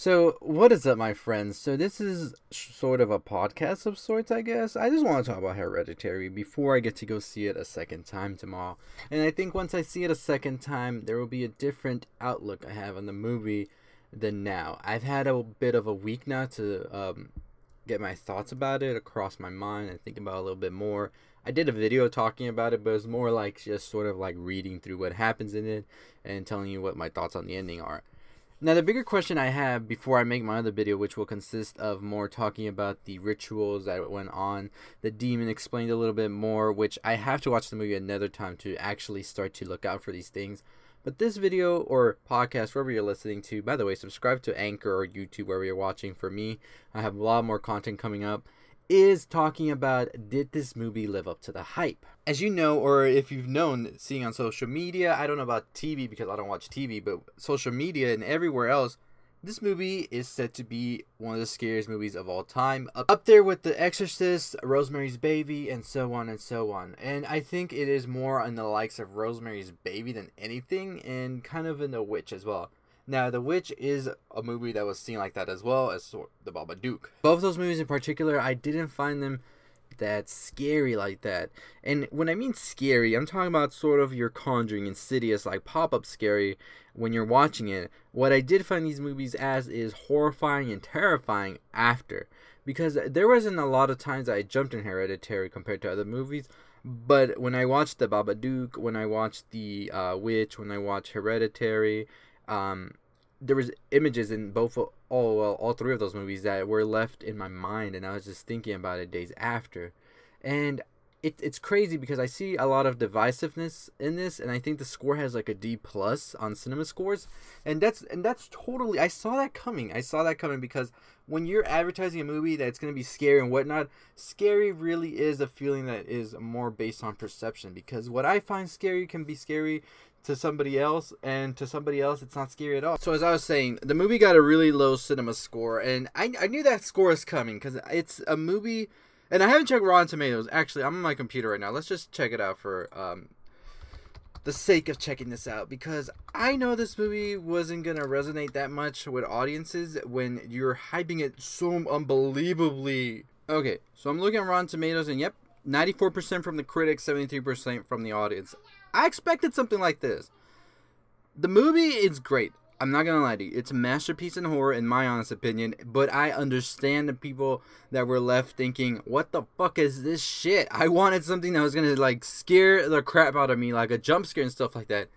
So, what is up, my friends? So, this is sort of a podcast of sorts, I guess. I just want to talk about Hereditary before I get to go see it a second time tomorrow. And I think once I see it a second time, there will be a different outlook I have on the movie than now. I've had a bit of a week now to um, get my thoughts about it across my mind and think about a little bit more. I did a video talking about it, but it's more like just sort of like reading through what happens in it and telling you what my thoughts on the ending are. Now, the bigger question I have before I make my other video, which will consist of more talking about the rituals that went on, the demon explained a little bit more, which I have to watch the movie another time to actually start to look out for these things. But this video or podcast, wherever you're listening to, by the way, subscribe to Anchor or YouTube, wherever you're watching. For me, I have a lot more content coming up is talking about did this movie live up to the hype? As you know, or if you've known, seeing on social media, I don't know about TV because I don't watch TV, but social media and everywhere else, this movie is said to be one of the scariest movies of all time. Up there with The Exorcist, Rosemary's Baby, and so on and so on. And I think it is more on the likes of Rosemary's Baby than anything, and kind of in The Witch as well. Now, The Witch is a movie that was seen like that as well as The Babadook. Both those movies in particular, I didn't find them that scary like that. And when I mean scary, I'm talking about sort of your Conjuring, Insidious, like pop up scary when you're watching it. What I did find these movies as is horrifying and terrifying after. Because there wasn't a lot of times I jumped in Hereditary compared to other movies. But when I watched The Babadook, when I watched The uh, Witch, when I watched Hereditary, um, there was images in both all well all three of those movies that were left in my mind, and I was just thinking about it days after, and it, it's crazy because I see a lot of divisiveness in this, and I think the score has like a D plus on cinema scores, and that's and that's totally I saw that coming. I saw that coming because when you're advertising a movie that's gonna be scary and whatnot, scary really is a feeling that is more based on perception. Because what I find scary can be scary to somebody else, and to somebody else, it's not scary at all. So as I was saying, the movie got a really low cinema score, and I I knew that score is coming because it's a movie and I haven't checked Rotten Tomatoes. Actually, I'm on my computer right now. Let's just check it out for um, the sake of checking this out because I know this movie wasn't gonna resonate that much with audiences when you're hyping it so unbelievably. Okay, so I'm looking at Rotten Tomatoes, and yep, 94% from the critics, 73% from the audience. I expected something like this. The movie is great. I'm not gonna lie to you, it's a masterpiece in horror, in my honest opinion. But I understand the people that were left thinking, "What the fuck is this shit?" I wanted something that was gonna like scare the crap out of me, like a jump scare and stuff like that.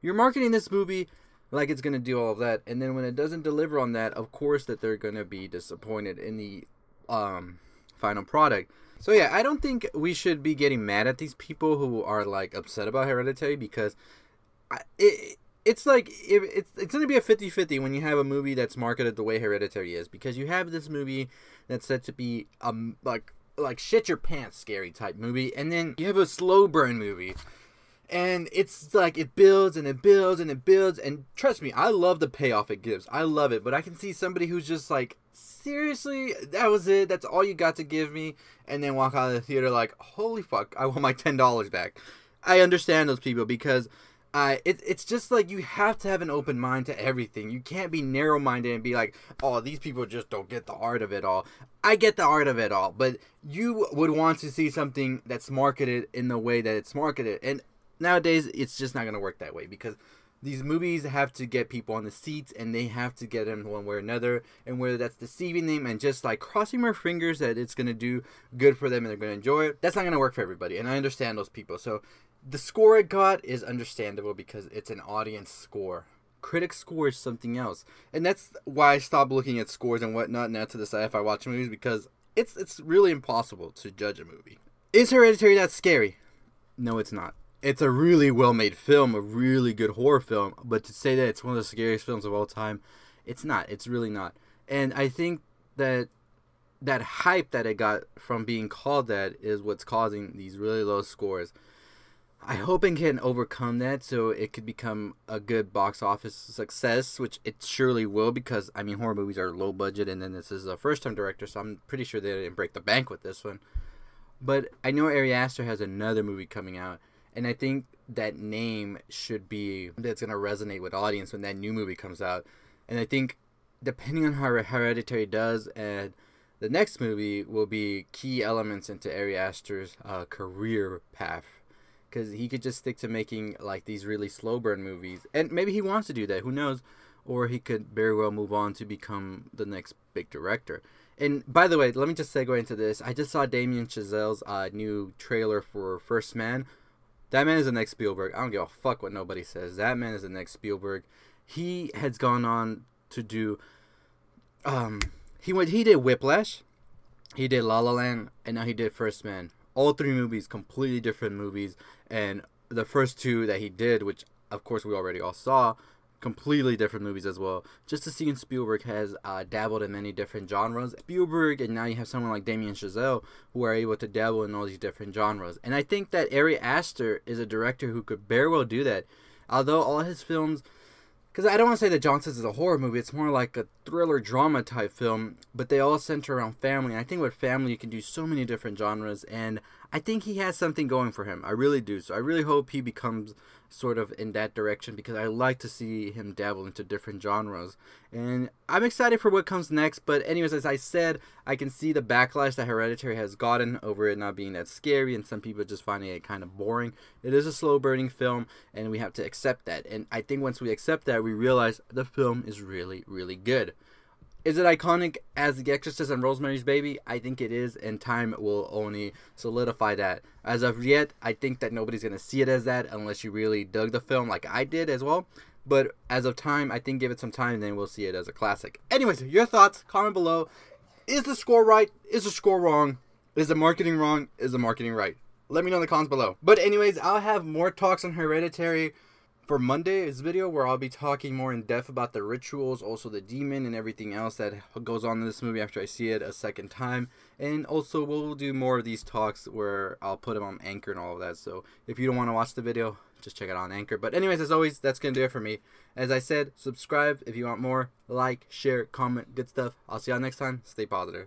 You're marketing this movie like it's gonna do all of that, and then when it doesn't deliver on that, of course that they're gonna be disappointed in the um, final product. So yeah, I don't think we should be getting mad at these people who are like upset about Hereditary because I, it it's like it, it's it's going to be a 50-50 when you have a movie that's marketed the way Hereditary is because you have this movie that's said to be um like like shit your pants scary type movie and then you have a slow burn movie and it's like it builds and it builds and it builds and trust me I love the payoff it gives I love it but I can see somebody who's just like seriously that was it that's all you got to give me and then walk out of the theater like holy fuck I want my $10 back I understand those people because uh, it, it's just like you have to have an open mind to everything. You can't be narrow minded and be like, oh, these people just don't get the art of it all. I get the art of it all, but you would want to see something that's marketed in the way that it's marketed. And nowadays, it's just not going to work that way because these movies have to get people on the seats and they have to get them one way or another. And whether that's deceiving them and just like crossing my fingers that it's going to do good for them and they're going to enjoy it, that's not going to work for everybody. And I understand those people. So the score it got is understandable because it's an audience score. Critic score is something else, and that's why I stopped looking at scores and whatnot now to decide if I watch movies because it's it's really impossible to judge a movie. Is Hereditary that scary? No, it's not. It's a really well made film, a really good horror film, but to say that it's one of the scariest films of all time, it's not. It's really not. And I think that that hype that it got from being called that is what's causing these really low scores. I hope it can overcome that so it could become a good box office success, which it surely will because I mean horror movies are low budget and then this is a first time director, so I'm pretty sure they didn't break the bank with this one. But I know Ari Aster has another movie coming out, and I think that name should be that's gonna resonate with audience when that new movie comes out. And I think depending on how Hereditary does, and the next movie will be key elements into Ari Aster's uh, career path. Because he could just stick to making like these really slow burn movies, and maybe he wants to do that. Who knows? Or he could very well move on to become the next big director. And by the way, let me just segue into this. I just saw Damien Chazelle's uh, new trailer for First Man. That man is the next Spielberg. I don't give a fuck what nobody says. That man is the next Spielberg. He has gone on to do. Um, he went. He did Whiplash. He did La La Land, and now he did First Man. All three movies, completely different movies, and the first two that he did, which of course we already all saw, completely different movies as well. Just to see Spielberg has uh, dabbled in many different genres. Spielberg, and now you have someone like Damien Chazelle who are able to dabble in all these different genres. And I think that Ari Aster is a director who could very well do that. Although all his films because I don't want to say that Johnsons is a horror movie. It's more like a thriller drama type film, but they all center around family. And I think with family, you can do so many different genres, and I think he has something going for him. I really do. So I really hope he becomes sort of in that direction because I like to see him dabble into different genres. And I'm excited for what comes next. But, anyways, as I said, I can see the backlash that Hereditary has gotten over it not being that scary and some people just finding it kind of boring. It is a slow burning film, and we have to accept that. And I think once we accept that, we realize the film is really, really good. Is it iconic as The Exorcist and Rosemary's Baby? I think it is, and time will only solidify that. As of yet, I think that nobody's gonna see it as that unless you really dug the film like I did as well. But as of time, I think give it some time, and then we'll see it as a classic. Anyways, your thoughts, comment below. Is the score right? Is the score wrong? Is the marketing wrong? Is the marketing right? Let me know in the comments below. But anyways, I'll have more talks on Hereditary for Monday's video where I'll be talking more in depth about the rituals, also the demon and everything else that goes on in this movie after I see it a second time. And also we'll do more of these talks where I'll put them on Anchor and all of that. So if you don't want to watch the video, just check it out on Anchor. But anyways, as always, that's going to do it for me. As I said, subscribe if you want more. Like, share, comment, good stuff. I'll see y'all next time. Stay positive.